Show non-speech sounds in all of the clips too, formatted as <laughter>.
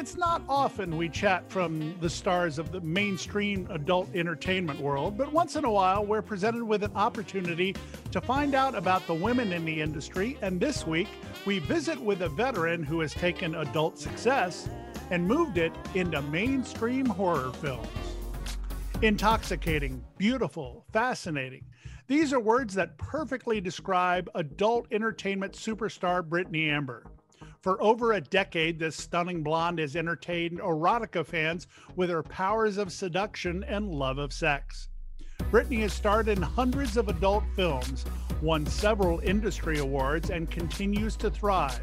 It's not often we chat from the stars of the mainstream adult entertainment world, but once in a while we're presented with an opportunity to find out about the women in the industry. And this week we visit with a veteran who has taken adult success and moved it into mainstream horror films. Intoxicating, beautiful, fascinating. These are words that perfectly describe adult entertainment superstar Brittany Amber. For over a decade, this stunning blonde has entertained erotica fans with her powers of seduction and love of sex. Brittany has starred in hundreds of adult films, won several industry awards, and continues to thrive.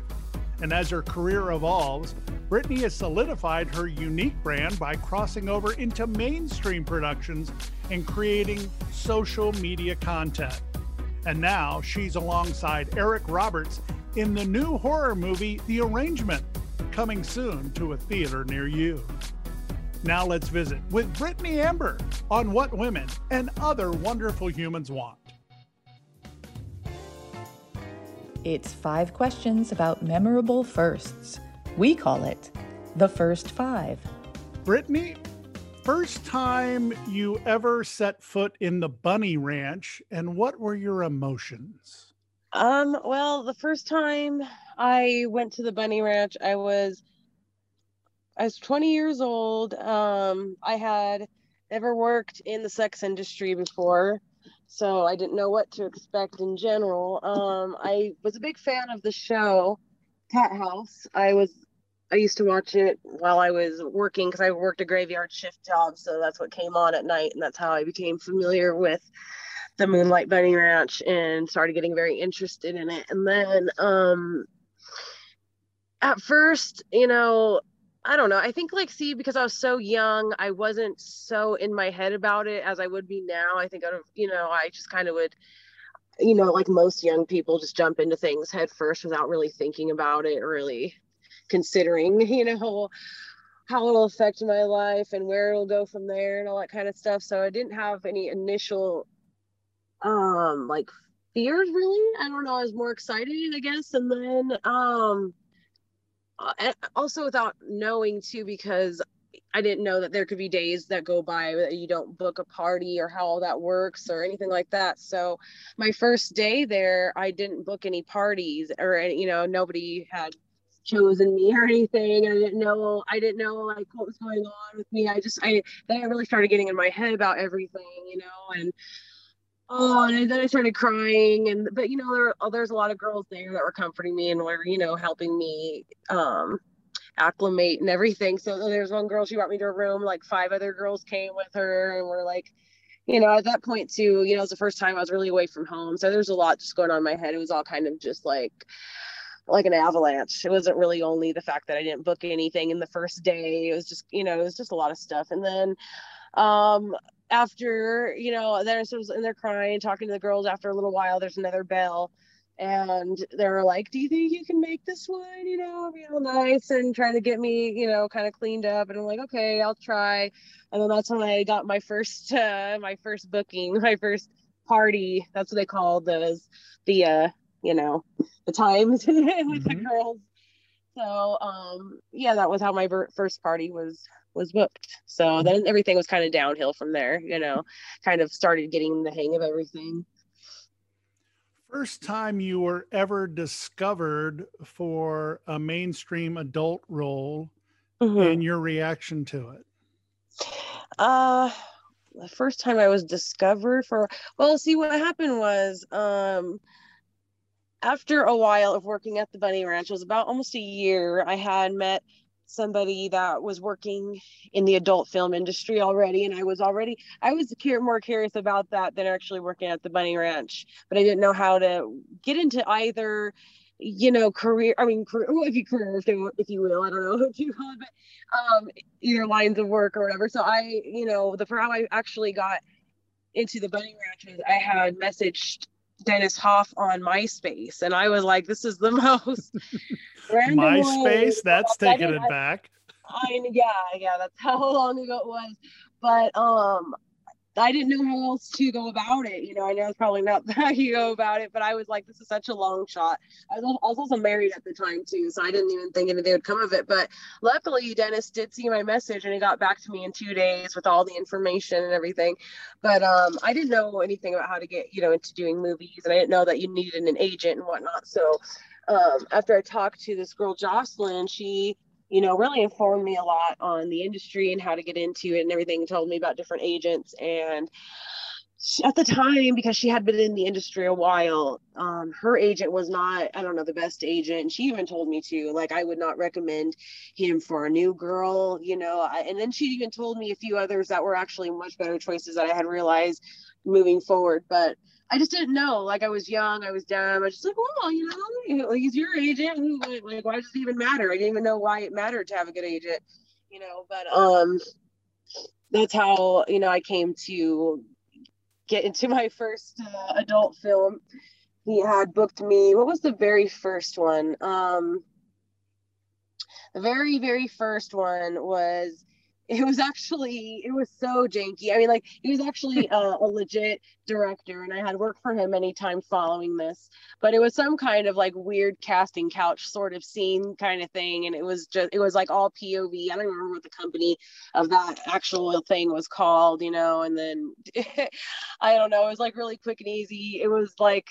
And as her career evolves, Brittany has solidified her unique brand by crossing over into mainstream productions and creating social media content. And now she's alongside Eric Roberts in the new horror movie The Arrangement, coming soon to a theater near you. Now let's visit with Brittany Amber on what women and other wonderful humans want. It's five questions about memorable firsts. We call it the first five. Brittany, first time you ever set foot in the Bunny Ranch, and what were your emotions? Um, well, the first time I went to the bunny ranch, I was I was 20 years old. Um, I had never worked in the sex industry before, so I didn't know what to expect in general. Um, I was a big fan of the show Cathouse. I was I used to watch it while I was working because I worked a graveyard shift job, so that's what came on at night, and that's how I became familiar with the Moonlight Bunny Ranch and started getting very interested in it. And then um at first, you know, I don't know. I think like see because I was so young, I wasn't so in my head about it as I would be now. I think I'd have, you know, I just kind of would you know, like most young people just jump into things head first without really thinking about it, really considering, <laughs> you know, how it'll affect my life and where it'll go from there and all that kind of stuff. So I didn't have any initial um like fears really i don't know i was more excited i guess and then um also without knowing too because i didn't know that there could be days that go by that you don't book a party or how all that works or anything like that so my first day there i didn't book any parties or you know nobody had chosen me or anything. I didn't know I didn't know like what was going on with me. I just I then I really started getting in my head about everything, you know, and oh and then i started crying and but you know there oh, there's a lot of girls there that were comforting me and were you know helping me um acclimate and everything. So there's one girl she brought me to a room like five other girls came with her and we're like you know at that point too you know it was the first time i was really away from home. So there's a lot just going on in my head. It was all kind of just like like an avalanche. It wasn't really only the fact that i didn't book anything in the first day. It was just you know it was just a lot of stuff. And then um after you know then so and they're crying talking to the girls after a little while there's another bell. And they're like do you think you can make this one you know real nice and trying to get me you know kind of cleaned up? And i'm like okay i'll try. And then that's when i got my first <laughs> uh my first booking <laughs> my first party. That's what they call those the uh you know the times <laughs> with mm-hmm. the girls. So um yeah that was how my first party was was booked. So mm-hmm. then everything was kind of downhill from there, you know, kind of started getting the hang of everything. First time you were ever discovered for a mainstream adult role Mhm. and your reaction to it. Uh, the first time I was discovered for, well, see, what happened was, um, after a while of working at the Bunny Ranch, it was about almost a year, I had met somebody that was working in the adult film industry already, and I was already, I was more curious about that than actually working at the Bunny Ranch, but I didn't know how to get into either. You know, career. I mean, career, well, if you career, if you, if you will, I don't know <laughs> what you call it, but um, either lines of work or whatever. So I, you know, the for how I actually got into the bunny ranch was I had messaged Dennis Hof on MySpace, and I was like, "This is the <laughs> most <laughs> random way." MySpace, that's <laughs> taking it back. I yeah, yeah, that's how long ago it was. But um I didn't know how else to go about it. You know, I know it's probably not <laughs> how you go about it, but I was like, this is such a long shot. I was, also married at the time too, so I didn't even think anything would come of it. But luckily, Dennis did see my message and he got back to me in two days with all the information and everything. But um, I didn't know anything about how to get, you know, into doing movies, and I didn't know that you needed an agent and whatnot. So um, after I talked to this girl Jocelyn, she you know, really informed me a lot on the industry and how to get into it and everything, told me about different agents. And at the time, because she had been in the industry a while, um, her agent was not, I don't know, the best agent. She even told me to, like, I would not recommend him for a new girl, you know. I, and then she even told me a few others that were actually much better choices that I had realized moving forward. But I just didn't know. Like I was young, I was dumb. I was just like, well, you know, like, he's your agent. Like, why does it even matter? I didn't even know why it mattered to have a good agent, you know. But um, that's how you know I came to get into my first uh, adult film. He had booked me. What was the very first one? Um, the very very first one was it was actually it was so janky. I mean like he was actually <laughs> a, a legit director and i had worked for him many times following this but it was some kind of like weird casting couch sort of scene kind of thing and it was just it was like all pov i don't remember what the company of that actual thing was called you know and then <laughs> i don't know it was like really quick and easy. It was like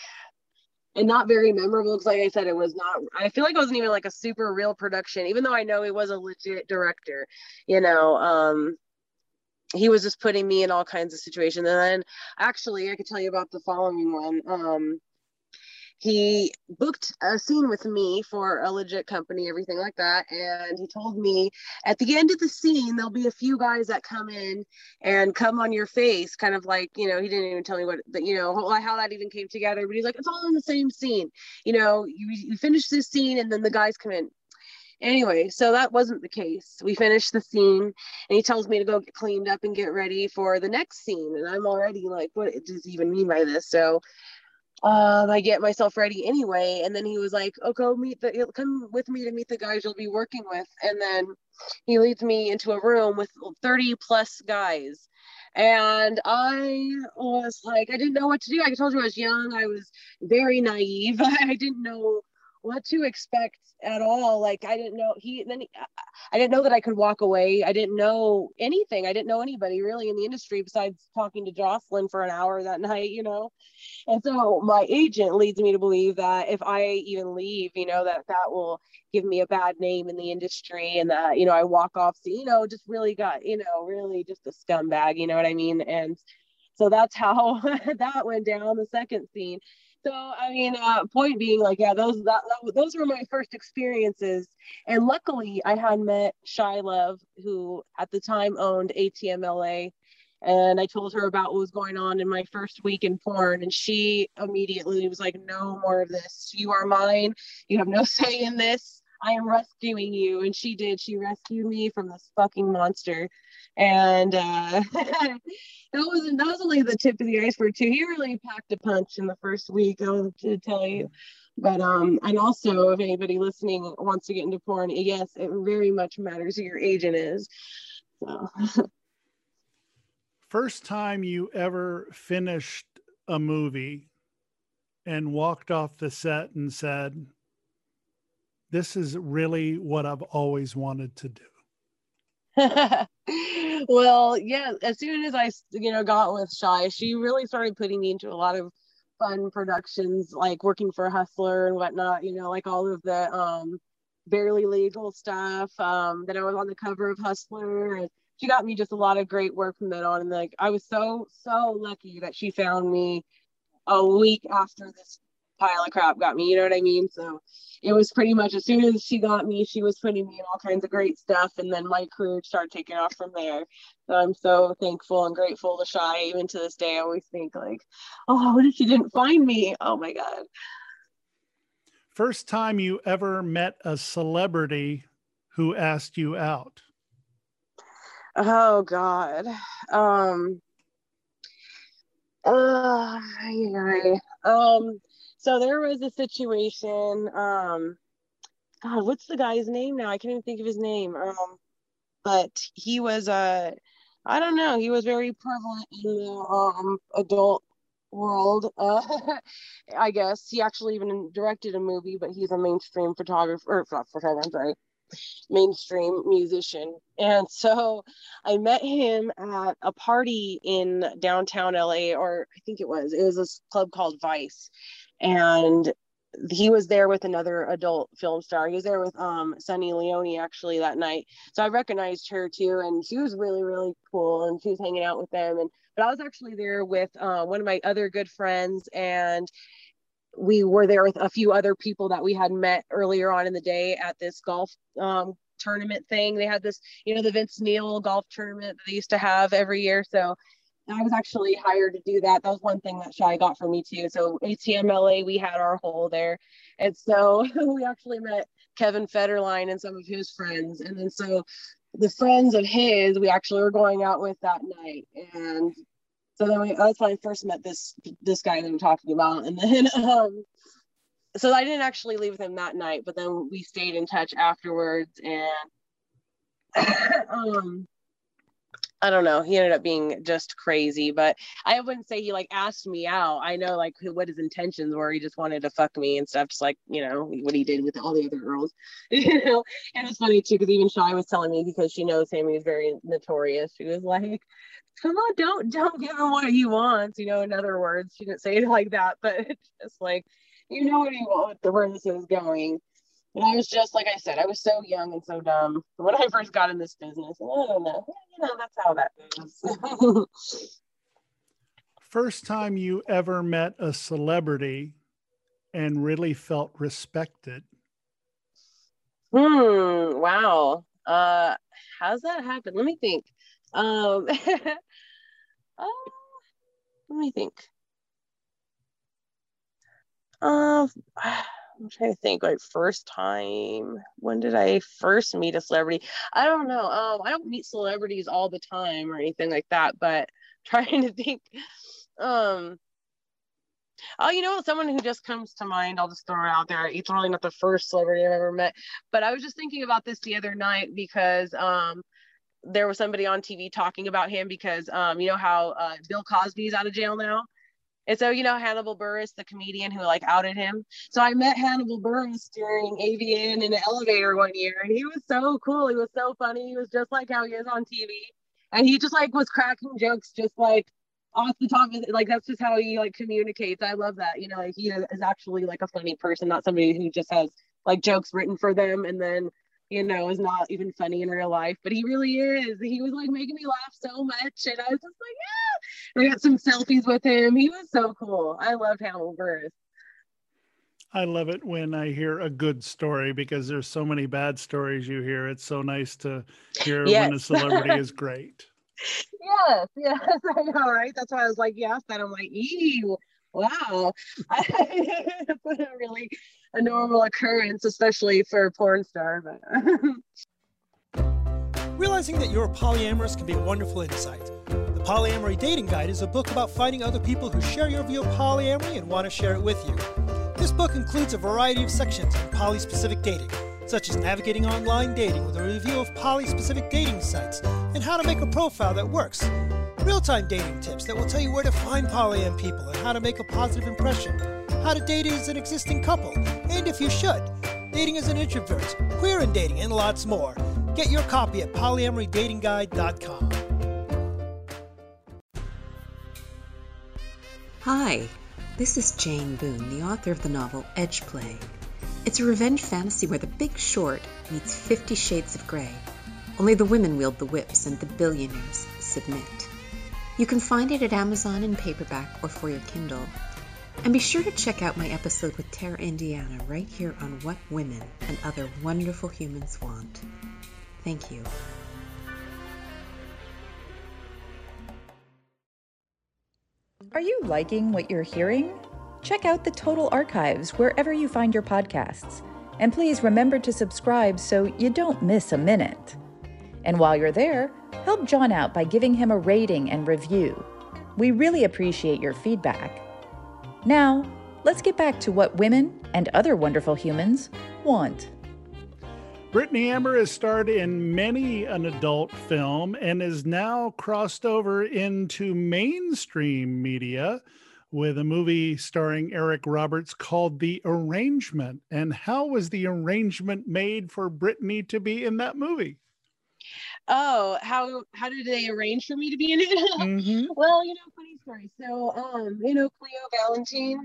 and not very memorable because like i said it was not i feel like it wasn't even like a super real production even though i know he was a legit director you know um he was just putting me in all kinds of situations. And then actually i could tell you about the following one um he booked a scene with me for a legit company everything like that and he told me at the end of the scene there'll be a few guys that come in and come on your face kind of like you know he didn't even tell me what you know how, how that even came together but he's like it's all in the same scene. You know you, you finish this scene and then the guys come in. Anyway so that wasn't the case. We finished the scene and he tells me to go get cleaned up and get ready for the next scene and i'm already like what does he even mean by this? So um, I get myself ready anyway. And then he was like, Oh, go meet the, come with me to meet the guys you'll be working with. And then he leads me into a room with 30 plus guys. And I was like, I didn't know what to do. I told you I was young. I was very naive. <laughs> I didn't know what to expect at all. Like I didn't know he then he, I didn't know that I could walk away. I didn't know anything. I didn't know anybody really in the industry besides talking to Jocelyn for an hour that night, you know. And so my agent leads me to believe that if I even leave, you know, that that will give me a bad name in the industry and that, you know, I walk off, so, you know, just really got, you know, really just a scumbag, you know what I mean? And so that's how <laughs> that went down the second scene. So I mean, uh, point being, like, yeah, those that, that those were my first experiences, and luckily I had met Shy Love, who at the time owned ATMLA, and I told her about what was going on in my first week in porn, and she immediately was like, "No more of this. You are mine. You have no <laughs> say in this. I am rescuing you." And she did. She rescued me from this fucking monster, and uh, <laughs> that was that was only the tip of the iceberg too. He really packed a punch in the first week. I'll to tell you. But um, and also if anybody listening wants to get into porn, yes, it very much matters who your agent is. So <laughs> First time you ever finished a movie and walked off the set and said, This is really what I've always wanted to do. <laughs> well, yeah, as soon as I, you know, got with Shy, she really started putting me into a lot of fun productions, like working for Hustler and whatnot. You know, like all of the um, barely legal stuff. Um, then I was on the cover of Hustler, and she got me just a lot of great work from then on. And like, I was so so lucky that she found me a week after this pile of crap got me. You know what I mean? So it was pretty much as soon as she got me, she was putting me in all kinds of great stuff, and then my career started taking off from there. So I'm so thankful and grateful to Shy. Even to this day, I always think like, oh, what if she didn't find me? Oh my god. First time you ever met a celebrity who asked you out? Oh God. Um. Uh, yeah. Um so there was a situation um god what's the guy's name now? I can't even think of his name um but he was uh i don't know he was very prevalent in the um adult world uh <laughs> i guess. He actually even directed a movie but he's a mainstream photographer or photographer i'm sorry mainstream musician. And so i met him at a party in downtown la or i think it was it was a club called vice and he was there with another adult film star. He was there with um Sunny Leone actually that night. So I recognized her too, and she was really really cool, and she was hanging out with them. And but I was actually there with uh, one of my other good friends, and we were there with a few other people that we had met earlier on in the day at this golf um, tournament thing. They had this, you know, the Vince Neil golf tournament that they used to have every year. So I was actually hired to do that. That was one thing that Shy got for me too. So ATMLA, we had our hole there. And so <laughs> we actually met Kevin Federline and some of his friends. And then so the friends of his, we actually were going out with that night. And so then we, that's when I first met this this guy that I'm talking about. And then <laughs> um so I didn't actually leave with him that night, but then we stayed in touch afterwards and <coughs> um I don't know. He ended up being just crazy, but I wouldn't say he like asked me out. I know like what his intentions were. He just wanted to fuck me and stuff, just like you know what he did with all the other girls. <laughs> you know, and it's funny too because even Shy was telling me because she knows him, he's very notorious. She was like, "Come on, don't don't give him what he wants." You know, in other words, she didn't say it <laughs> like that, but it's <laughs> just like you know what he wants, where this is going. And I was just like I said, I was so young and so dumb when I first got in this business. And I don't know, you know, that's how that goes. <laughs> first time you ever met a celebrity and really felt respected? Hmm. Wow. Uh, how's that happen? Let me think. Um, <laughs> uh, let me think. Um. Uh, I'm trying to think like first time when did I first meet a celebrity? I don't know. Um, I don't meet celebrities all the time or anything like that, but <laughs> trying to think um Oh, you know, someone who just comes to mind, I'll just throw it out there. It's really not the first celebrity I've ever met, but I was just thinking about this the other night because um, there was somebody on TV talking about him because um, you know how uh, Bill Cosby's out of jail now. And so, you know, Hannibal Buress, the comedian who like outed him. So I met Hannibal Buress during AVN in an elevator one year, and he was so cool. He was so funny. He was just like how he is on TV. And he just like was cracking jokes just like off the top of. Like that's just how he like communicates. I love that. You know, like he is actually like a funny person, not somebody who just has like jokes written for them and then you know, is not even funny in real life, but he really is. He was like making me laugh so much, and I was just like, yeah. I got some selfies with him. He was so cool. I loved Hannibal Buress. I love it when I hear a good story because there's so many bad stories you hear. It's so nice to hear yes. when a celebrity is <laughs> great. Yes, yes, <laughs> I know, right? That's why I was like, yes, and I'm like, ew, wow. <laughs> A really a normal occurrence, especially for a porn star. But <laughs> Realizing that you're polyamorous can be a wonderful insight. The Polyamory Dating Guide is a book about finding other people who share your view of polyamory and want to share it with you. This book includes a variety of sections on poly specific dating, such as navigating online dating with a review of poly specific dating sites and how to make a profile that works, real time dating tips that will tell you where to find polyam people and how to make a positive impression how to date as an existing couple, and if you should, dating as an introvert, queer and dating, and lots more. Get your copy at polyamorydatingguide.com. Hi, This is Jane Boone, the author of the novel Edgeplay. It's a revenge fantasy where the big short meets Fifty Shades of Grey. Only the women wield the whips and the billionaires submit. You can find it at Amazon in paperback or for your Kindle. And be sure to check out my episode with Tara Indiana right here on What Women and Other Wonderful Humans Want. Thank you. Are you liking what you're hearing? Check out the Total Archives wherever you find your podcasts. And please remember to subscribe so you don't miss a minute. And while you're there, help John out by giving him a rating and review. We really appreciate your feedback. Now, let's get back to what women and other wonderful humans want. Brittany Amber has starred in many an adult film and is now crossed over into mainstream media with a movie starring Eric Roberts called The Arrangement. And how was the arrangement made for Brittany to be in that movie? Oh, how how did they arrange for me to be in it? <laughs> Mhm. well, you know, funny story. So, um, you know, Kleio Valentien,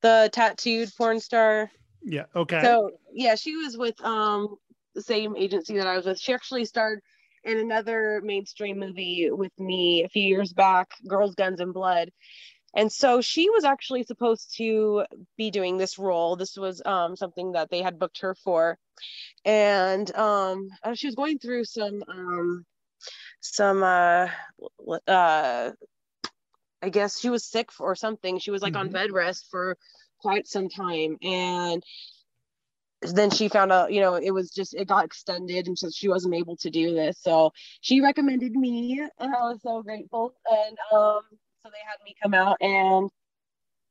the tattooed porn star. Yeah. Okay. So yeah, she was with um the same agency that I was with. She actually starred in another mainstream movie with me a few years back, Girls, Guns, and Blood. And so she was actually supposed to be doing this role. This was um, something that they had booked her for, and um, uh, she was going through some um, some uh, uh, I guess she was sick or something. She was like on Mhm. bed rest for quite some time, and then she found out, you know, it was just it got extended, and so she wasn't able to do this. So she recommended me, and I was so grateful. And um, so they had me come out, and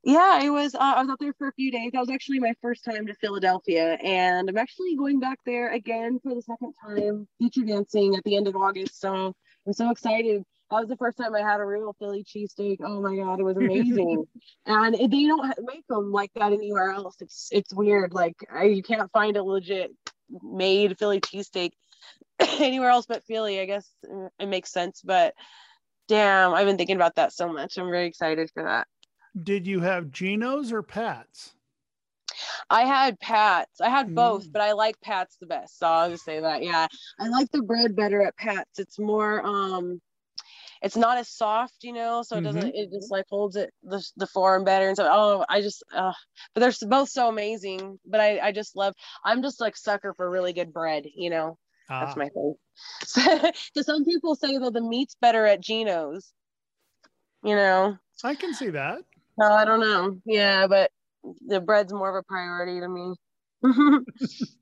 yeah, it was. Uh, I was out there for a few days. That was actually my first time to Philadelphia, and I'm actually going back there again for the second time, feature dancing at the end of August. So I'm so excited. That was the first time I had a real Philly cheesesteak. Oh my god, it was amazing. <laughs> and they don't make them like that anywhere else. It's it's weird. Like I, you can't find a legit made Philly cheesesteak <coughs> anywhere else but Philly. I guess uh, it makes sense, but damn, I've been thinking about that so much. I'm very excited for that. Did you have Geno's or Pat's? I had Pat's. I had both, Mm. but I like Pat's the best. So I'll just say that. Yeah. I like the bread better at Pat's. It's more um it's not as soft, you know, so it doesn't it just like holds it the the form better and so oh I just uh but they're both so amazing. But I I just love I'm just like sucker for really good bread, you know. That's Ah, my thing. <laughs> so some people say though the meat's better at Geno's. You know. I can see that. No, I don't know. Yeah, but the bread's more of a priority to me. <laughs>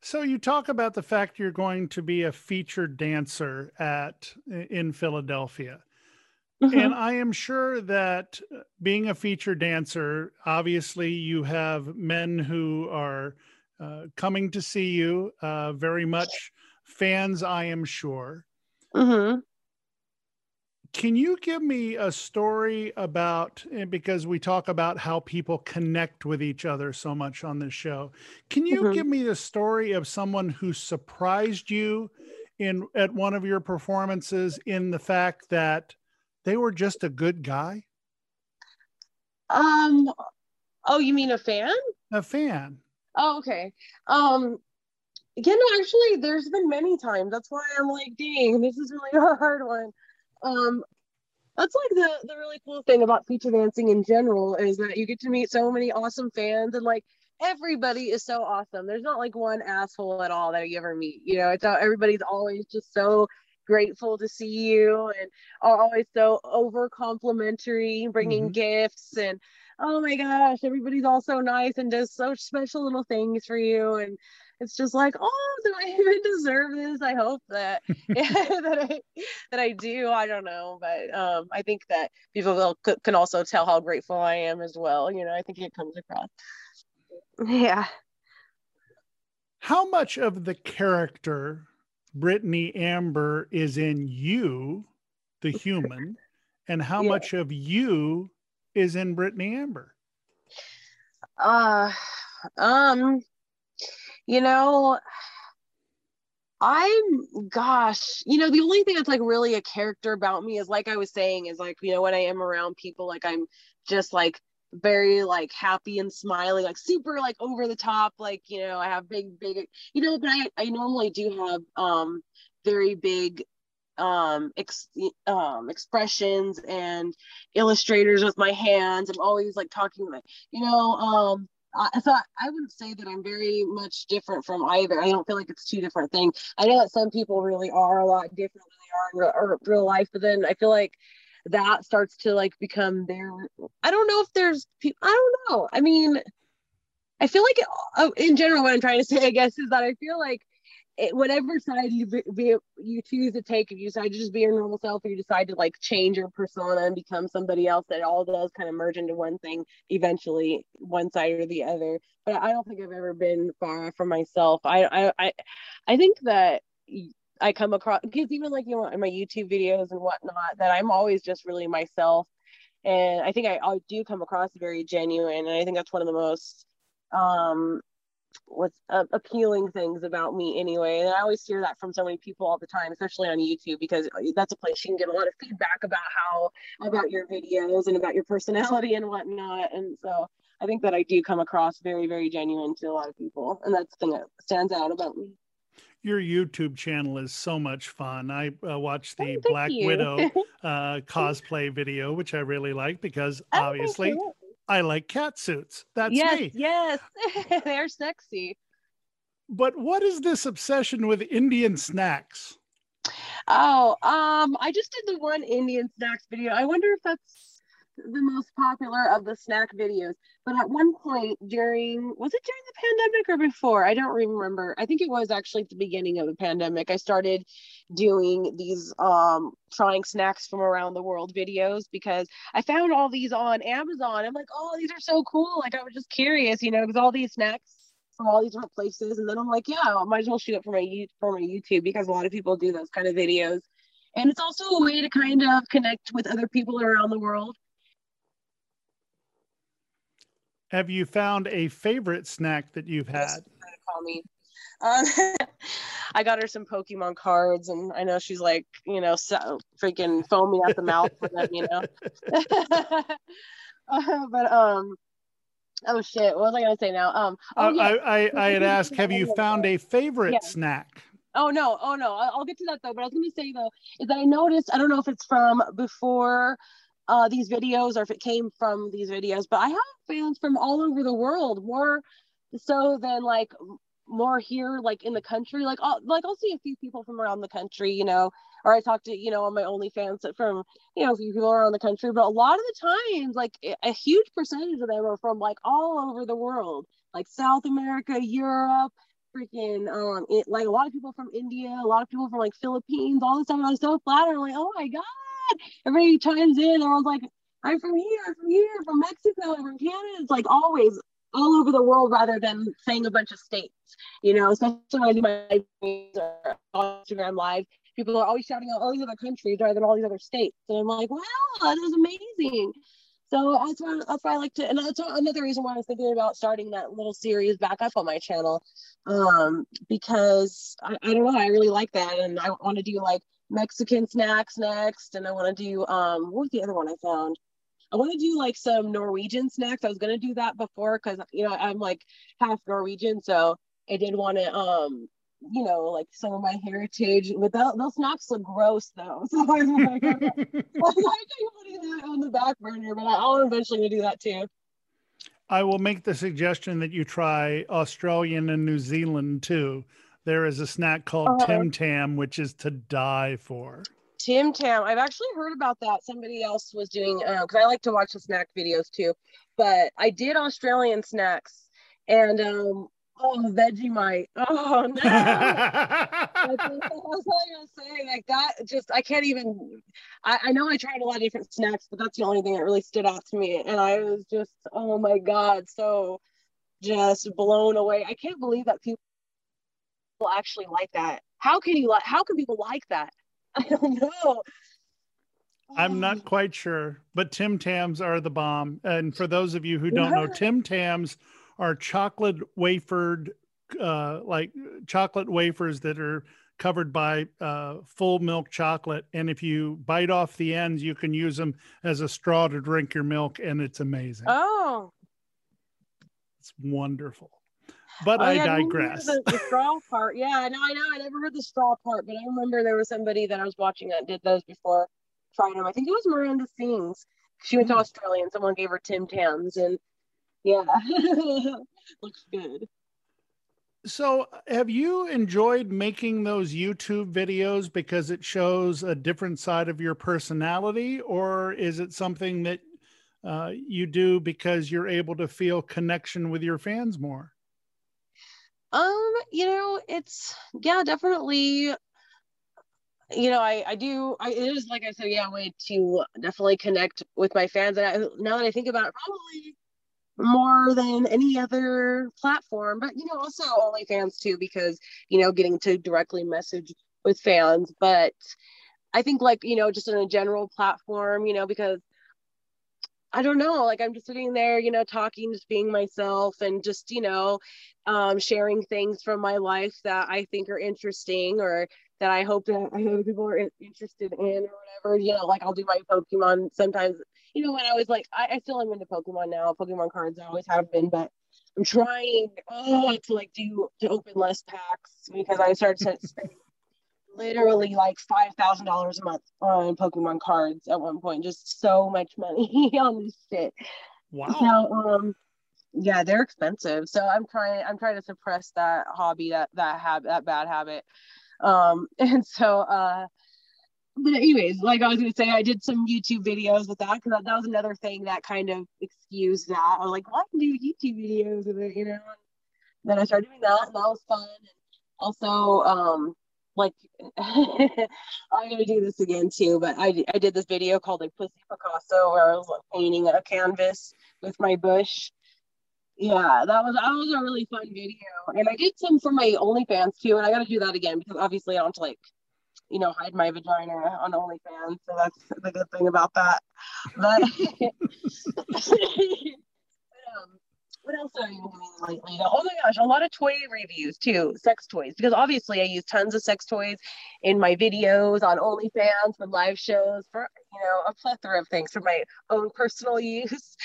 So you talk about the fact you're going to be a featured dancer at in Philadelphia. And I am sure that uh, being a featured dancer, obviously you have men who are uh, coming to see you, uh, very much fans, I am sure. hmm Can you give me a story about eh, because we talk about how people connect with each other so much on this show. Can you Mhm. give me the story of someone who surprised you in at one of your performances in the fact that they were just a good guy, Um. Oh, you mean a fan? a fan? Oh, okay. Um. Yeah, no, actually, there's been many times. That's why I'm like, dang, this is really <laughs> a hard one. Um, that's like the the really cool thing about feature dancing in general is that you get to meet so many awesome fans and like everybody is so awesome. There's not like one asshole at all that you ever meet. You know, it's all, everybody's always just so grateful to see you and are always so over complimentary, bringing Mhm. gifts and oh my gosh, everybody's all so nice and does so special little things for you and it's just like, oh, do I even deserve this? I hope that <laughs> <laughs> that I that I do. I don't know, but um, I think that people will, c- can also tell how grateful I am as well. You know, I think it comes across. Yeah. How much of the character Brittany Amber is in you, the human, and how Yeah. much of you is in Brittany Amber? Uh, um, you know, I'm, gosh, you know, the only thing that's like really a character about me is like I was saying, is like, you know, when I am around people, like I'm just like very like happy and smiling, like super like over the top, like you know, I have big, big, you know, but I, I normally do have um very big um, ex, um expressions and illustrators with my hands. I'm always like talking like, you know, um I thought I wouldn't say that I'm very much different from either. I don't feel like it's two different things. I know that some people really are a lot different than they are in real, real life, but then I feel like that starts to like become their. I don't know if there's people. I don't know. I mean, I feel like uh, in general, what I'm trying to say, I guess, is that I feel like it, whatever side you be, you choose to take, if you decide to just be your normal self, or you decide to like change your persona and become somebody else, that all does kind of merge into one thing eventually, one side or the other. But I don't think I've ever been far from myself. I I I, I think that. I come across because even like you know in my YouTube videos and whatnot that I'm always just really myself, and I think I, I do come across very genuine, and I think that's one of the most um what's uh, appealing things about me anyway. And I always hear that from so many people all the time, especially on YouTube, because that's a place you can get a lot of feedback about how about your videos and about your personality and whatnot. And so I think that I do come across very, very genuine to a lot of people, and that's the thing that stands out about me. Your YouTube channel is so much fun. I uh, watched the oh, Black you. Widow <laughs> uh, cosplay video, which I really like because oh, obviously I like cat suits. That's yes, me. Yes, <laughs> they're sexy. But what is this obsession with Indian snacks? Oh, um, I just did the one Indian snacks video. I wonder if that's the most popular of the snack videos. But at one point during, was it during the pandemic or before? I don't remember. I think it was actually at the beginning of the pandemic. I started doing these um trying snacks from around the world videos because I found all these on Amazon. I'm like, oh, these are so cool. Like I was just curious, you know, because all these snacks from all these different places. And then I'm like, yeah, I might as well shoot it for my for my YouTube because a lot of people do those kind of videos. And it's also a way to kind of connect with other people around the world have you found a favorite snack that you've had? Call me. Um, <laughs> I got her some Pokemon cards, and I know she's like, you know, so freaking foamy at the mouth for them, you know. <laughs> uh, but um, oh shit, what was I gonna say now? Um, oh, uh, yeah. I, I I had asked, have you found a favorite yeah. snack? Oh no, oh no, I'll, I'll get to that though. But I was gonna say though is that I noticed I don't know if it's from before uh, these videos or if it came from these videos, but I have fans from all over the world, more so than like more here, like in the country. Like, I'll, like I'll see a few people from around the country, you know, or I talk to, you know, on my OnlyFans from, you know, a few people around the country, but a lot of the times, like a huge percentage of them are from like all over the world, like South America, Europe, freaking um it, like a lot of people from India, a lot of people from like Philippines, all this stuff. I'm so flattered. I'm like, oh my god, everybody chimes in. Everyone's like, I'm from here, from here, from Mexico, from Canada. It's like always all over the world rather than saying a bunch of states, you know, especially when I do my Instagram live. People are always shouting out all these other countries rather than all these other states. And I'm like, wow, that is amazing. So that's why, that's why I like to, and that's another reason why I was thinking about starting that little series back up on my channel, um, because I, I don't know, I really like that, and I want to do like Mexican snacks next, and I want to do um what was the other one I found? I want to do like some Norwegian snacks. I was gonna do that before because you know I'm like half Norwegian, so I did want to um you know like some of my heritage. But those snacks look gross though, <laughs> so like, I'm like <laughs> putting that on the back burner, but I'll eventually do that too. I will make the suggestion that you try Australian and New Zealand too there is a snack called uh-huh. Tim Tam, which is to die for. Tim Tam. I've actually heard about that. Somebody else was doing because uh, I like to watch the snack videos too. But I did Australian snacks, and um, oh, Vegemite. Oh no! <laughs> I was gonna say like that. Just I can't even. I, I know I tried a lot of different snacks, but that's the only thing that really stood out to me, and I was just oh my god, so just blown away. I can't believe that people actually like that? How can you like? How can people like that? <laughs> I don't know. I'm not quite sure, but Tim Tams are the bomb. And for those of you who don't yeah. know, Tim Tams are chocolate wafered, uh, like chocolate wafers that are covered by uh, full milk chocolate. And if you bite off the ends, you can use them as a straw to drink your milk, and it's amazing. Oh, It's wonderful. But Oh, I yeah, digress. The, the straw part. Yeah, no, I know. I never heard the straw part, but I remember there was somebody that I was watching that did those before trying them. I think it was Miranda Sings. She went to Hmm. Australia and someone gave her Tim Tams, and yeah, <laughs> looks good. So, have you enjoyed making those YouTube videos because it shows a different side of your personality, or is it something that uh, you do because you're able to feel connection with your fans more? Um, you know, it's yeah, definitely. You know, I I do. I it is like I said, yeah, a way to definitely connect with my fans. And I, now that I think about it, probably more than any other platform. But you know, also OnlyFans too, because you know, getting to directly message with fans. But I think like you know, just in a general platform, you know, because I don't know, like I'm just sitting there, you know, talking, just being myself, and just you know, um, sharing things from my life that I think are interesting or that I hope that I hope people are interested in or whatever. You know, like I'll do my Pokemon sometimes. You know, when I was like, I, I still am into Pokemon now. Pokemon cards, I always have been, but I'm trying oh, to like do to open less packs because I started to spend literally like five thousand dollars a month on Pokemon cards at one point. Just so much money <laughs> on this shit. Wow. So um yeah, they're expensive. So I'm trying I'm trying to suppress that hobby, that that habit that bad habit. Um <laughs> and so uh but anyways, like I was gonna say, I did some YouTube videos with that because that, that was another thing that kind of excused that. I was like, well, I can do YouTube videos with it, you know. And then I started doing that, and that was fun. And also, um, like <laughs> I'm gonna do this again too, but I I did this video called like Pussy Picasso where I was like painting a canvas with my bush. Yeah, that was that was a really fun video, and I did some for my OnlyFans too, and I got to do that again because obviously I don't like, you know, hide my vagina on OnlyFans, so that's the good thing about that. But <laughs> um, what else I been doing lately? Oh my gosh, a lot of toy reviews too, sex toys, because obviously I use tons of sex toys in my videos on OnlyFans, for live shows, for you know, a plethora of things for my own personal <laughs> use.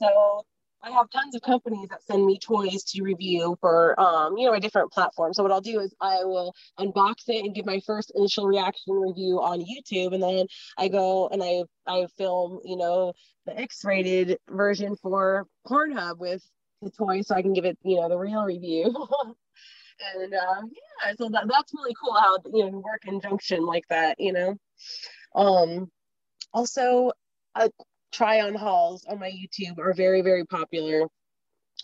So I have tons of companies that send me toys to review for um, you know, a different platform. So what I'll do is I will unbox it and give my first initial reaction review on YouTube, and then I go and I I film, you know, the X-rated version for Pornhub with the toy, so I can give it, you know, the real review. <laughs> and um, yeah, so that, that's really cool how you know work in junction like that, you know. Um, also, uh, try on hauls on my YouTube are very very popular.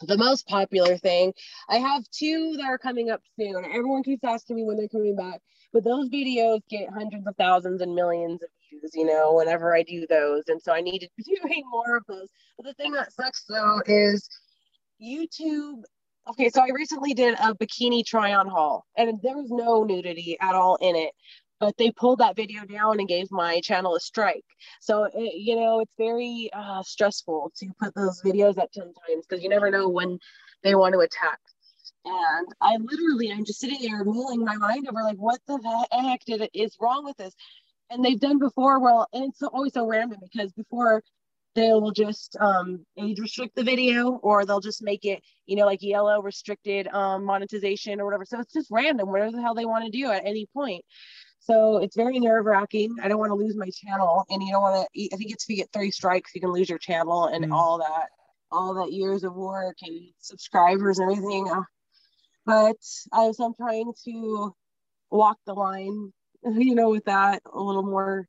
The most popular thing, I have two that are coming up soon. Everyone keeps asking me when they're coming back, but those videos get hundreds of thousands and millions of views, you know, whenever I do those. And so I need to <laughs> be doing more of those. But the thing that sucks though is YouTube. Okay, so I recently did a bikini try on haul and there was no nudity at all in it. But they pulled that video down and gave my channel a strike. So, it, you know, it's very uh, stressful to put those videos up 10 times because you never know when they want to attack. And I literally, I'm just sitting there mulling my mind over like, what the heck did is wrong with this? And they've done before, well, and it's always so random because before they will just um, age restrict the video or they'll just make it, you know, like yellow restricted um, monetization or whatever. So it's just random, whatever the hell they want to do at any point. So it's very nerve wracking. I don't want to lose my channel, and you don't want to. I think it's if you get three strikes, you can lose your channel and Mm. all that, all that years of work and subscribers and everything. Uh, But I was I'm trying to walk the line, <laughs> you know, with that a little more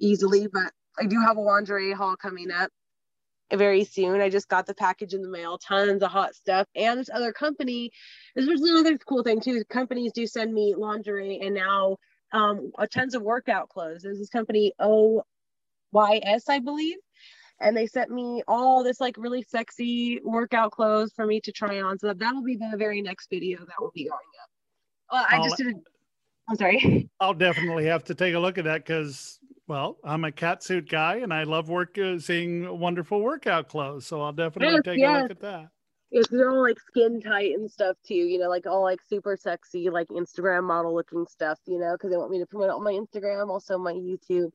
easily. But I do have a lingerie haul coming up very soon. I just got the package in the mail, tons of hot stuff. And this other company, this was another cool thing too. Companies do send me lingerie and now um tons of workout clothes. There's this company OYS, I believe. And they sent me all this like really sexy workout clothes for me to try on. So that'll be the very next video that will be going up. Well, I I'll- just did. A, I'm sorry. <laughs> I'll definitely have to take a look at that because, well, I'm a cat suit guy and I love work uh, seeing wonderful workout clothes. So I'll definitely Yes, take a look at that. It's they're all like skin tight and stuff too, you know, like all like super sexy, like Instagram model looking stuff, you know, because they want me to promote on my Instagram, also my YouTube.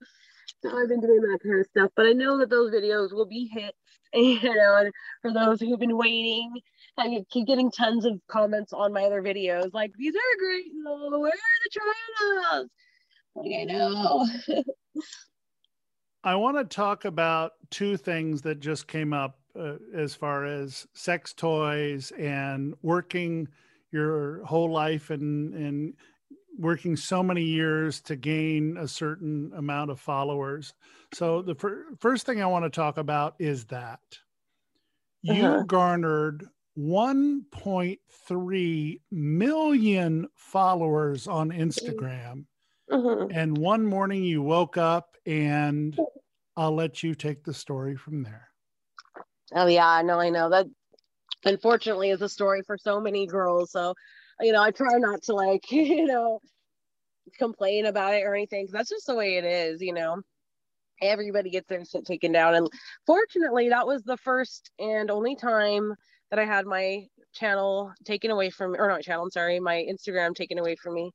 So I've been doing that kind of stuff, but I know that those videos will be hits, <laughs> you know, and for those who've been waiting, I keep getting tons of comments on my other videos, like these are great. Where are the trials? Like I know. <laughs> I want to talk about two things that just came up uh, as far as sex toys and working your whole life and and working so many years to gain a certain amount of followers. So the fir- first thing I want to talk about is that you uh-huh. garnered 1.3 million followers on Instagram. Uh-huh. And one morning you woke up and <laughs> I'll let you take the story from there. Oh yeah, I know, I know that. Unfortunately, is a story for so many girls. So, you know, I try not to like, <laughs> you know, complain about it or anything. that's just the way it is. You know, everybody gets their shit taken down, and fortunately, that was the first and only time that I had my channel taken away from or not channel. I'm sorry, my Instagram taken away from me.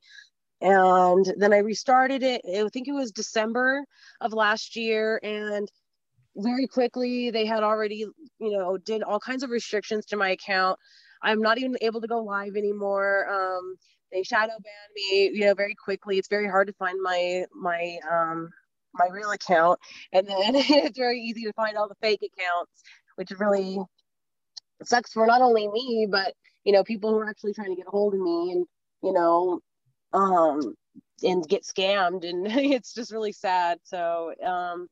And then I restarted it. I think it was December of last year, and very quickly they had already you know did all kinds of restrictions to my account. I'm not even able to go live anymore. Um, they shadow banned me you know very quickly. It's very hard to find my my um my real account. And then <laughs> it's very easy to find all the fake accounts which really sucks for not only me but you know people who are actually trying to get a hold of me and you know um and get scammed and <laughs> it's just really sad so um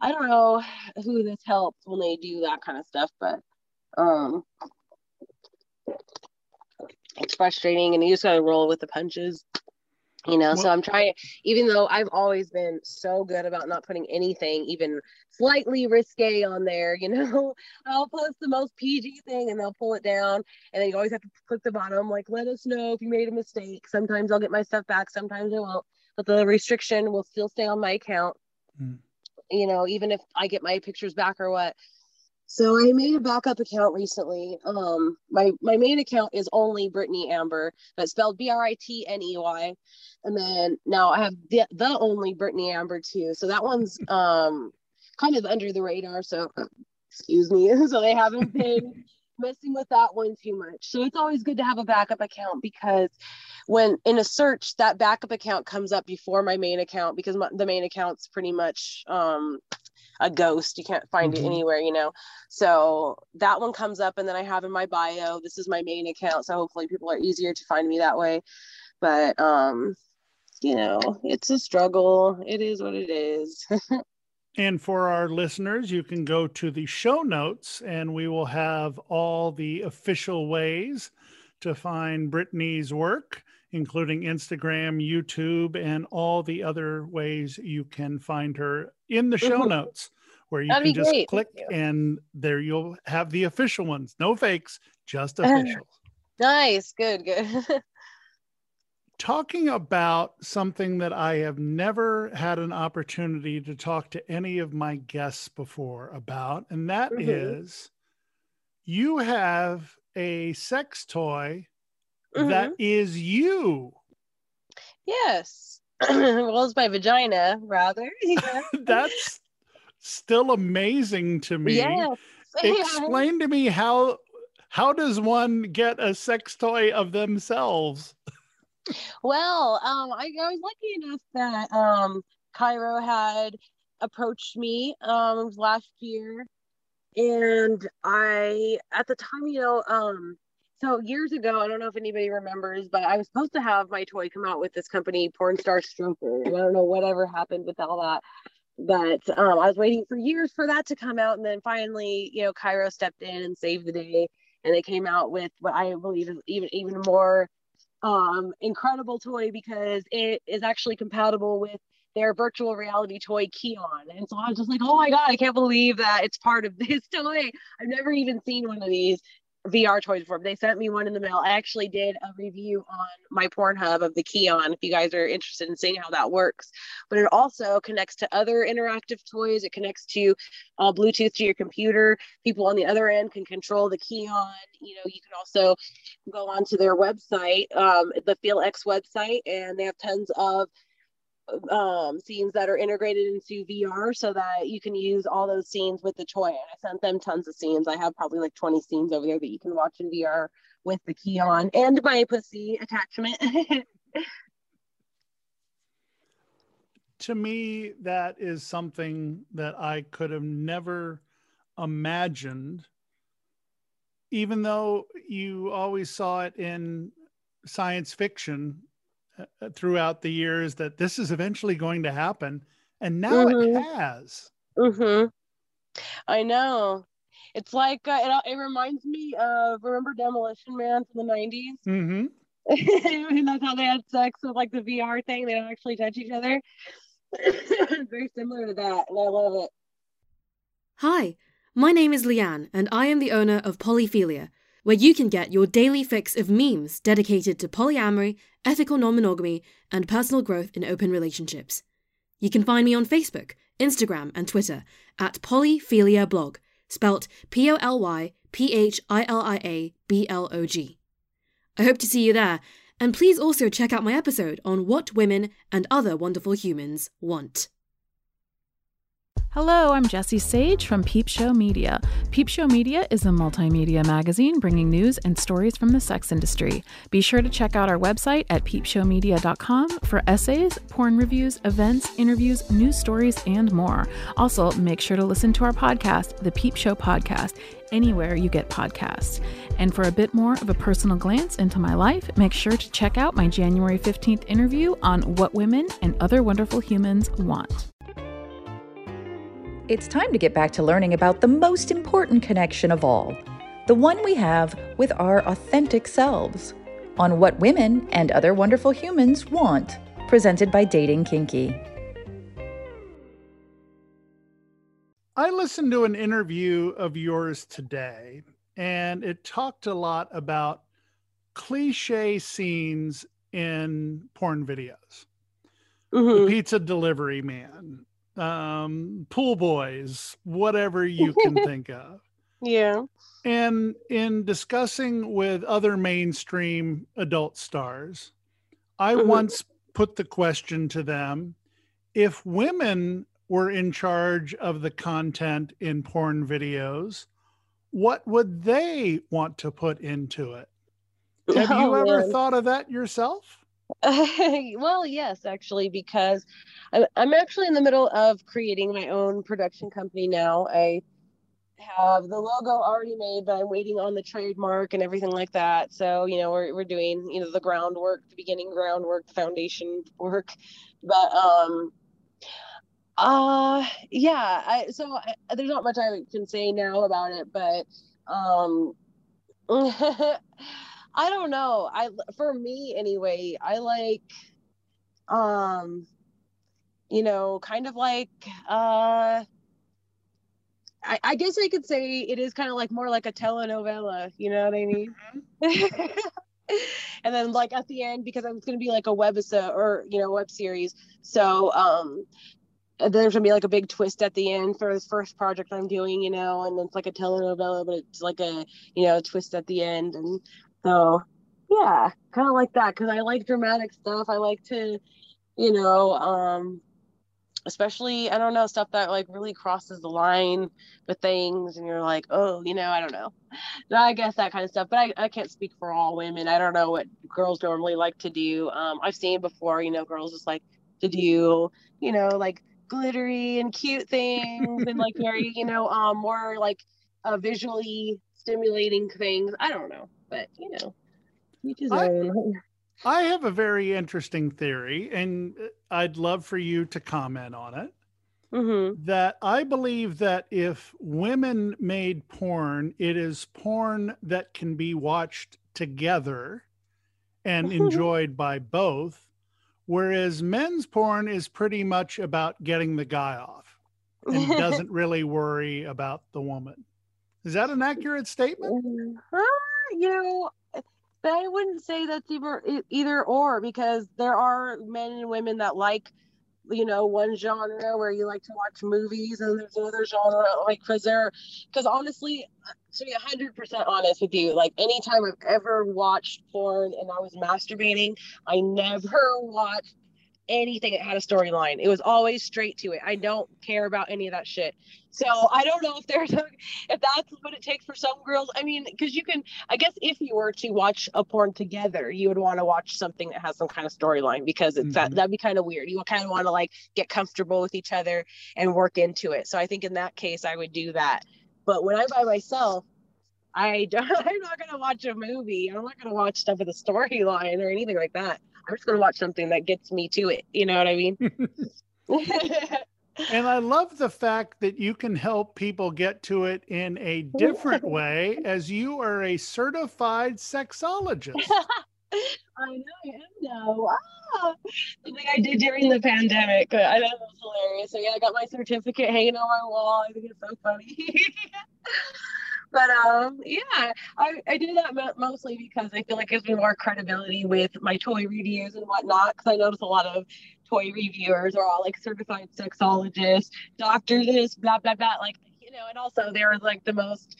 I don't know who this helps when they do that kind of stuff, but um, it's frustrating, and you just gotta roll with the punches. You know, well, so I'm trying, even though I've always been so good about not putting anything even slightly risque on there, you know, <laughs> I'll post the most PG thing and they'll pull it down. And then you always have to click the bottom, like, let us know if you made a mistake. Sometimes I'll get my stuff back, sometimes I won't, but the restriction will still stay on my account. Mm you know, even if I get my pictures back or what. So I made a backup account recently. Um, my my main account is only Britney Amber. That's spelled B R I T N E Y, and then now I have the the only Britney Amber too. So that one's <laughs> um kind of under the radar. So excuse me. <laughs> so they haven't been <laughs> messing with that one too much. So it's always good to have a backup account because when in a search, that backup account comes up before my main account because my, the main account's pretty much um, a ghost. You can't find mm-hmm. it anywhere, you know. So that one comes up, and then I have in my bio, this is my main account. So hopefully people are easier to find me that way. But um, you know, it's a struggle. It is what it is. <laughs> And for our listeners, you can go to the show notes and we will have all the official ways to find Britney's work, including Instagram, YouTube, and all the other ways you can find her in the show mm-hmm. notes, where you That'd can just great. click and there you'll have the official ones. No fakes, just <laughs> official. nice. Good, good. <laughs> talking about something that I have never had an opportunity to talk to any of my guests before about, and that mm-hmm. is you have a sex toy mm-hmm. that is you. Yes. <clears throat> well, it's my vagina, rather. <laughs> That's still amazing to me. Yes. <laughs> Explain to me how how does one get a sex toy of themselves? well, um, I, I, was lucky enough that um, Kiiroo had approached me um, last year, and I, at the time, you know, um, so years ago, I don't know if anybody remembers, but I was supposed to have my toy come out with this company, Porn Star Stroker. I don't know whatever happened with all that, but um, I was waiting for years for that to come out, and then finally, you know, Kiiroo stepped in and saved the day, and they came out with what I believe is even even more um, incredible toy because it is actually compatible with their virtual reality toy Keon. And so I was just like, oh my God, I can't believe that it's part of this <laughs> toy. I've never even seen one of these. VR toys before. They sent me one in the mail. I actually did a review on my Pornhub of the Keon if you guys are interested in seeing how that works. But it also connects to other interactive toys. It connects to uh, Bluetooth to your computer. People on the other end can control the Keon. You know, you can also go onto their website, um, the FeelX website, and they have tons of um, scenes that are integrated into VR so that you can use all those scenes with the toy. And I sent them tons of scenes. I have probably like 20 scenes over there that you can watch in VR with the Keon and my pussy attachment. <laughs> to me, that is something that I could have never imagined, even though you always saw it in science fiction throughout the years that this is eventually going to happen. And now mm-hmm. it has. Mm-hmm. i know. It's like uh, it, it reminds me of remember demolition man from the 90s <laughs> mm-hmm. and that's how they had sex with like the vr thing. They don't actually touch each other. <coughs> Very similar to that and i love it. Hi my name is leanne and i am the owner of polyphilia where you can get your daily fix of memes dedicated to polyamory, ethical non monogamy, and personal growth in open relationships. You can find me on Facebook, Instagram, and Twitter at Polyphilia Blog, spelt P O L Y P H I L I A B L O G. I hope to see you there, and please also check out my episode on what women and other wonderful humans want. Hello, I'm Jesse Sage from Peep Show Media. Peep Show Media is a multimedia magazine bringing news and stories from the sex industry. Be sure to check out our website at peepshowmedia.com for essays, porn reviews, events, interviews, news stories, and more. Also, make sure to listen to our podcast, The Peep Show Podcast, anywhere you get podcasts. And for a bit more of a personal glance into my life, make sure to check out my January 15th interview on what women and other wonderful humans want. It's time to get back to learning about the most important connection of all the one we have with our authentic selves on what women and other wonderful humans want, presented by Dating Kinky. I listened to an interview of yours today, and it talked a lot about cliche scenes in porn videos. Mm-hmm. The pizza delivery man, um, pool boys, whatever you <laughs> can think of. Yeah. And in discussing with other mainstream adult stars, I mm-hmm. once put the question to them if women were in charge of the content in porn videos, what would they want to put into it? Have <laughs> oh, you ever man. thought of that yourself? <laughs> well, yes, actually, because I'm, actually in the middle of creating my own production company now. I have the logo already made, but I'm waiting on the trademark and everything like that. So, you know, we're, we're doing, you know, the groundwork, the beginning groundwork, the foundation work. But, um, uh, yeah, I, so I, there's not much I can say now about it, but, um, <laughs> I don't know. I for me anyway, I like um you know, kind of like uh I, I guess I could say it is kind of like more like a telenovela, you know what I mean? Mm-hmm. <laughs> and then like at the end, because it's gonna be like a webisode or you know, web series. So um there's gonna be like a big twist at the end for this first project I'm doing, you know, and it's like a telenovela, but it's like a you know twist at the end, and so yeah, kind of like that because I like dramatic stuff. I like to, you know, um, especially I don't know stuff that like really crosses the line with things, and you're like, oh, you know, I don't know. I guess that kind of stuff. But I, I can't speak for all women. I don't know what girls normally like to do. Um, I've seen before, you know, girls just like to do, you know, like glittery and cute things and like very, you know, um, more like uh, visually stimulating things. I don't know but you know, each his I, I have a very interesting theory, and I'd love for you to comment on it. Mm-hmm. That I believe that if women made porn, it is porn that can be watched together and enjoyed by both, whereas men's porn is pretty much about getting the guy off and <laughs> doesn't really worry about the woman. Is that an accurate statement? Uh, you know, but I wouldn't say that's either either or because there are men and women that like you know one genre where you like to watch movies and there's another genre like because there because honestly to be 100% honest with you like anytime i've ever watched porn and i was masturbating i never watched anything that had a storyline. It was always straight to it. I don't care about any of that shit. So I don't know if there's a, if that's what it takes for some girls. I mean, because you can, I guess, if you were to watch a porn together, you would want to watch something that has some kind of storyline because it's mm-hmm. that that'd be kind of weird. You kind of want to like get comfortable with each other and work into it. So I think in that case, I would do that. But when I'm by myself, I don't, <laughs> I'm not gonna watch a movie. I'm not gonna watch stuff with a storyline or anything like that. I'm just gonna watch something that gets me to it. You know what I mean? and I love the fact that you can help people get to it in a different <laughs> way as you are a certified sexologist. <laughs> I know I am now. Ah, something I did during the pandemic. I know it was hilarious. So yeah, I got my certificate hanging on my wall. I think it's so funny. But um, yeah, I, I do that mostly because I feel like it gives me more credibility with my toy reviews and whatnot. Because I notice a lot of toy reviewers are all like certified sexologists, doctor this, blah blah blah. Like you know, and also they're like the most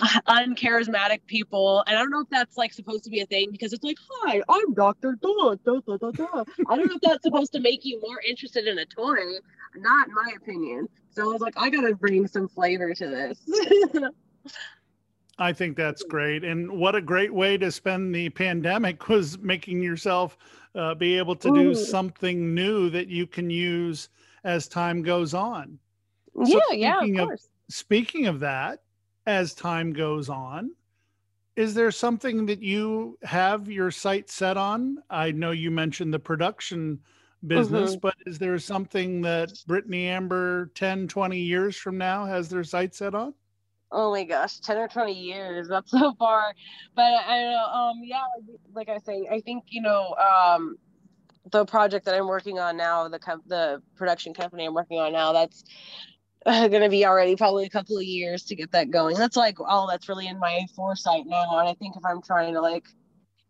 uncharismatic people. And I don't know if that's like supposed to be a thing because it's like, hi, I'm Dr. Da, da, da, da, da. I don't know if that's supposed to make you more interested in a toy. Not my opinion. So I was like, I gotta bring some flavor to this. <laughs> I think that's great. And what a great way to spend the pandemic <laughs> was making yourself uh, be able to do something new that you can use as time goes on. Yeah, so yeah, of course. Of, speaking of that, as time goes on, is there something that you have your sight set on? I know you mentioned the production business, mm-hmm. but is there something that Britney Amber 10, 20 years from now has their sight set on? Oh my gosh 10 or 20 years that's so far. But i know um yeah like i say i think you know um the project that i'm working on now the the production company i'm working on now that's uh, going to be already probably a couple of years to get that going. That's like all that's really in my foresight now and i think if i'm trying to like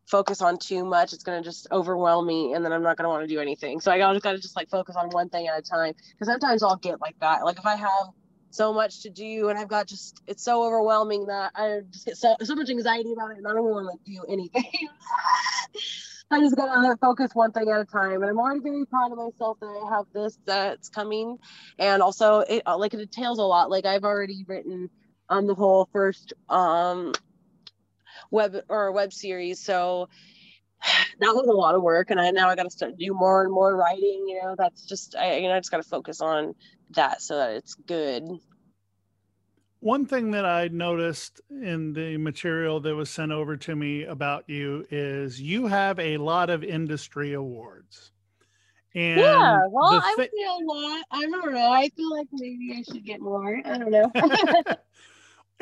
focus on too much it's going to just overwhelm me and then i'm not going to want to do anything. So i got to just like focus on one thing at a time because sometimes i'll get like that. Like if i have so much to do and I've got just it's so overwhelming that I just get so, so much anxiety about it and I don't want to do anything. <laughs> I just gotta focus one thing at a time, and I'm already very proud of myself that I have this that's coming, and also it uh, like it entails a lot. Like I've already written on the whole first um web or web series, so <sighs> that was a lot of work, and I now I got to start do more and more writing. You know, that's just I you know I just got to focus on that so that it's good. One thing that I noticed in the material that was sent over to me about you is you have a lot of industry awards. And yeah, well, I would say a lot. I don't know. I feel like maybe I should get more. I don't know. <laughs> <laughs>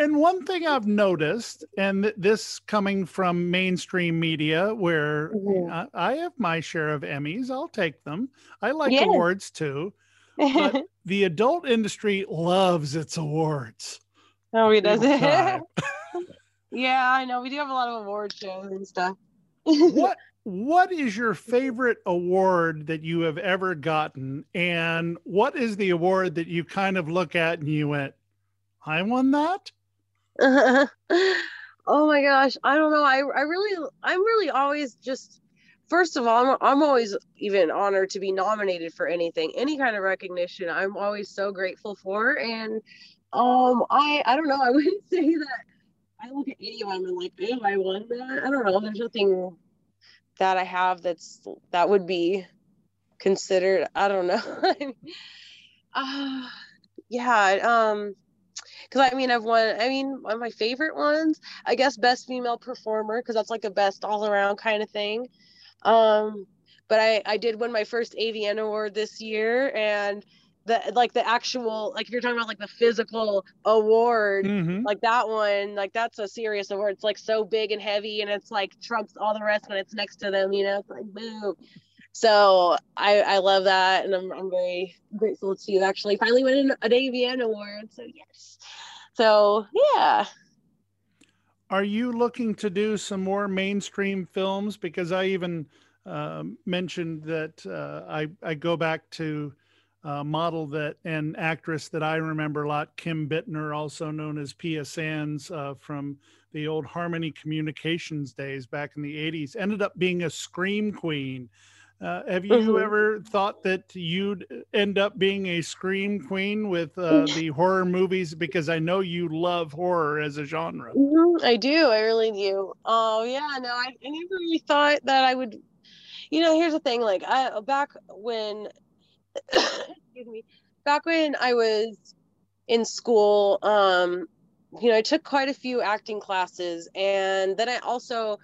and one thing I've noticed, and this coming from mainstream media, where mm-hmm. I, have my share of Emmys, I'll take them. I like yes. awards too but <laughs> the adult industry loves its awards. No, he doesn't. yeah, I know. We do have a lot of award shows and stuff. what <laughs> what is your favorite award that you have ever gotten and what is the award that you kind of look at and you went i won that <laughs> oh my gosh i don't know i, I really i'm really always just first of all, I'm, I'm always even honored to be nominated for anything, any kind of recognition. I'm always so grateful for. And um, I I don't know. I <laughs> wouldn't say that. I look at any of them and like, oh, I won that. I don't know. There's nothing that I have that's that would be considered. I don't know. <laughs> uh, <sighs> yeah. Um because I mean I've won I mean one of my favorite ones I guess best female performer because that's like a best all around kind of thing. Um, but I, I did win my first AVN award this year and the like the actual like if you're talking about like the physical award mm-hmm. like that one like that's a serious award. It's like so big and heavy and it's like trumps all the rest when it's next to them you know? It's like boom so I I love that and I'm I'm very grateful to you actually finally winning an, an AVN award so yes So yeah. Are you looking to do some more mainstream films? Because I even uh, mentioned that uh, I I go back to a model that and actress that I remember a lot, Kim Bittner, also known as Pia Sands uh, from the old Harmony Communications days back in the 80s, ended up being a scream queen. Uh, have you mm-hmm. ever thought that you'd end up being a scream queen with uh, the horror movies? Because I know you love horror as a genre. Mm-hmm, I do. I really do. Oh yeah, no, I, I never really thought that I would. You know, here's the thing. Like I back when, <coughs> excuse me, back when I was in school, um, you know, I took quite a few acting classes, and then I also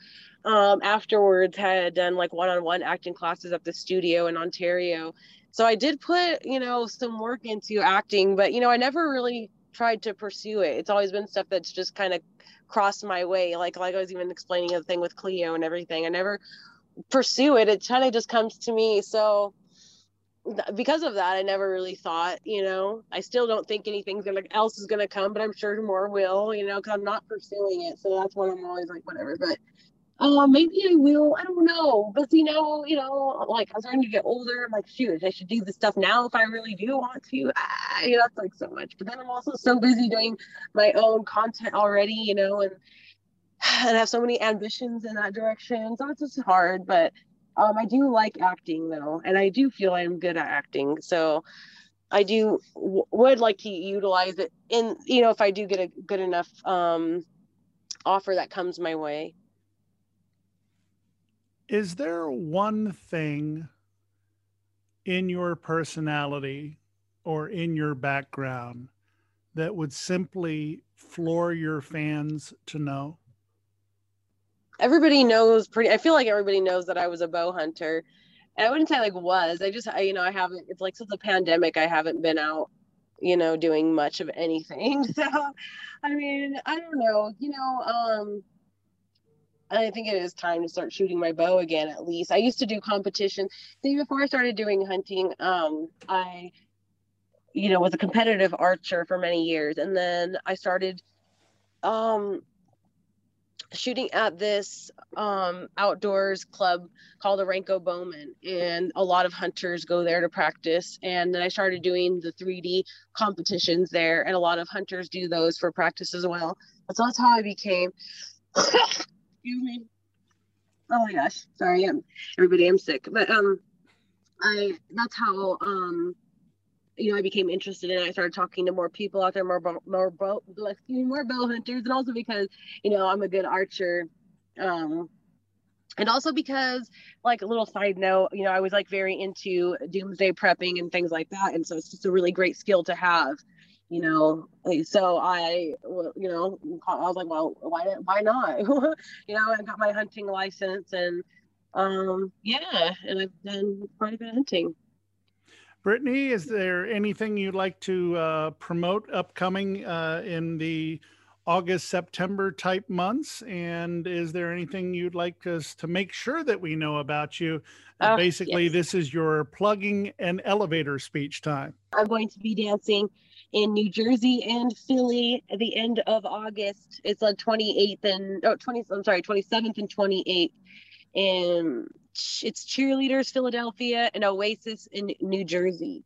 um, afterwards had done like one-on-one acting classes at the studio in Ontario. So I did put, you know, some work into acting, but you know, I never really tried to pursue it. It's always been stuff that's just kind of crossed my way. Like like I was even explaining the thing with Kleio and everything. I never pursue it. It kind of just comes to me. So because of that, I never really thought, you know, I still don't think anything's gonna else is gonna come, but I'm sure more will, you know, because I'm not pursuing it. So that's why I'm always like, whatever. But uh, maybe I will. I don't know. But you know, you know, like I'm starting to get older. I'm like, shoot, I should do this stuff now if I really do want to. Ah, that's like so much. But then I'm also so busy doing my own content already, you know, and <sighs> and I have so many ambitions in that direction. So it's just hard. But um, I do like acting though, and I do feel I'm good at acting. So I do w- would like to utilize it in, you know, if I do get a good enough um offer that comes my way is there one thing in your personality or in your background that would simply floor your fans to know? Everybody knows pretty I feel like everybody knows that I was a bow hunter. And I wouldn't say like was. I just I, you know, I haven't it's like since the pandemic I haven't been out, you know, doing much of anything. <laughs> So I mean, I don't know, you know, um I think it is time to start shooting my bow again. At least I used to do competition. See, before I started doing hunting, um, I, you know, was a competitive archer for many years, and then I started, um, shooting at this um, outdoors club called the Oranco Bowmen, and a lot of hunters go there to practice. And then I started doing the 3D competitions there, and a lot of hunters do those for practice as well. So that's how I became <coughs> <coughs> excuse me. Oh my gosh, sorry, I'm everybody. I'm sick, but um, I that's how um, you know, I became interested in. It. I started talking to more people out there, more more me, more bow hunters, and also because you know I'm a good archer. Um, and also because like a little side note you know i was like very into doomsday prepping and things like that and so it's just a really great skill to have you know so i you know i was like well why why not? <laughs> You know i got my hunting license and um yeah and i've done quite a bit of hunting. Britney is there anything you'd like to uh, promote upcoming uh, in the august september type months? And is there anything you'd like us to make sure that we know about you? Uh, basically yes. this is your plugging and elevator speech time. I'm going to be dancing in New Jersey and Philly at the end of August. It's on 28th and oh, 20. I'm sorry, 27th and 28th. And it's cheerleaders Philadelphia and Oasis in New Jersey.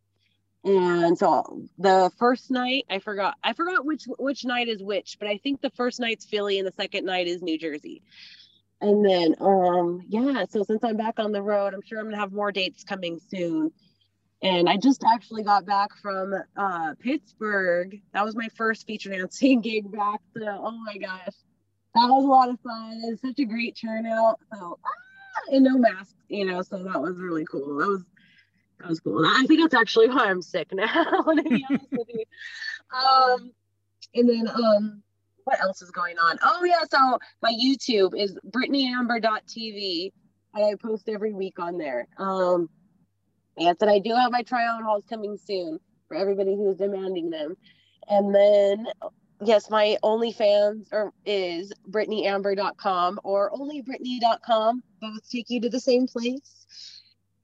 And so the first night, I forgot, I forgot which which night is which, but I think the first night's Philly and the second night is New Jersey. And then, um, yeah. So since I'm back on the road, I'm sure I'm gonna have more dates coming soon. And I just actually got back from uh, Pittsburgh. That was my first feature dancing <laughs> gig back. So, oh my gosh, that was a lot of fun. It was such a great turnout. So, ah, and no masks, you know, so that was really cool. That was that was cool. I think that's actually why I'm sick now. <laughs> to be honest with you. Um, and then um, what else is going on? Oh yeah, so my YouTube is BritneyAmber.tv. And I post every week on there. Um, and I do have my try on hauls coming soon for everybody who's demanding them. And then yes, my OnlyFans or is BritneyAmber.com or onlybritney.com. Both take you to the same place.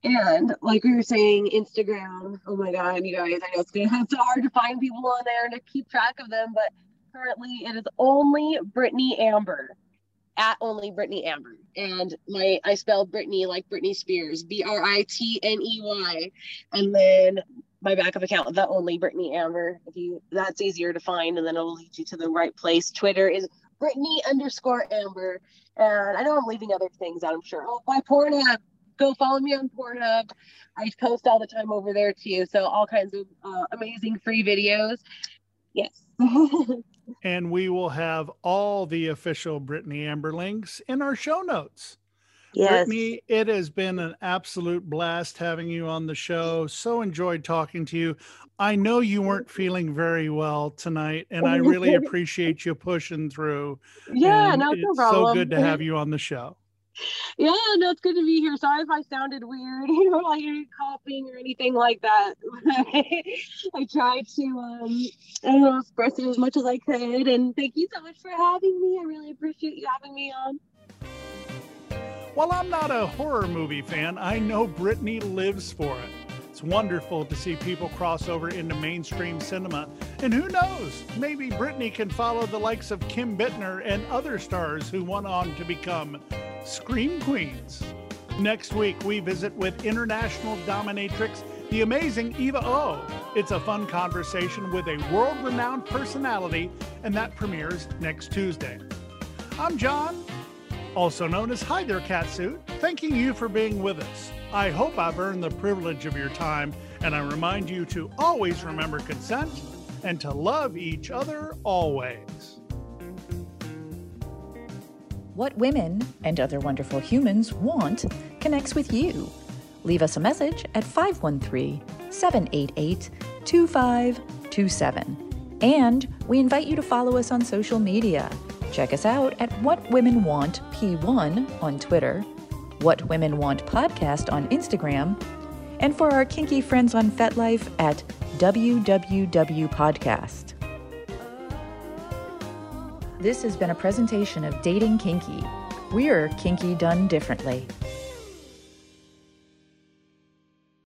And like we were saying, Instagram. Oh my God, you guys! I know it's so <laughs> hard to find people on there and to keep track of them, but currently it is only Britney Amber at only Britney Amber. And my I spell Britney like Britney Spears, B R I T N E Y. And then my backup account, the only Britney Amber. If you that's easier to find, and then it'll lead you to the right place. Twitter is Britney underscore Amber. And I know I'm leaving other things out, I'm sure. Oh, my Pornhub. Go follow me on Pornhub. I post all the time over there too. So all kinds of uh, amazing free videos. Yes. <laughs> and we will have all the official Britney Amber links in our show notes. Yes. Britney, it has been an absolute blast having you on the show. So enjoyed talking to you. I know you weren't feeling very well tonight, and I really <laughs> appreciate you pushing through. Yeah, And no, it's no problem. so good to have you on the show. Yeah, no, it's good to be here. Sorry if I sounded weird, <laughs> you know, like coughing or anything like that. <laughs> I tried to, um, I don't know, express it as much as I could. And thank you so much for having me. I really appreciate you having me on. While I'm not a horror movie fan, I know Britney lives for it. It's wonderful to see people cross over into mainstream cinema. And who knows, maybe Britney can follow the likes of Kim Bittner and other stars who went on to become Scream Queens. Next week, we visit with international dominatrix, the amazing Eva O. It's a fun conversation with a world renowned personality, and that premieres next Tuesday. I'm John, also known as Hi There Catsuit, thanking you for being with us. I hope I've earned the privilege of your time, and I remind you to always remember consent and to love each other always. What women and other wonderful humans want connects with you. Leave us a message at 513 788 2527. And we invite you to follow us on social media. Check us out at What Women Want P1 on Twitter, What Women Want Podcast on Instagram, and for our kinky friends on FetLife at WWW Podcast. This has been a presentation of Dating Kinky. We're kinky done differently.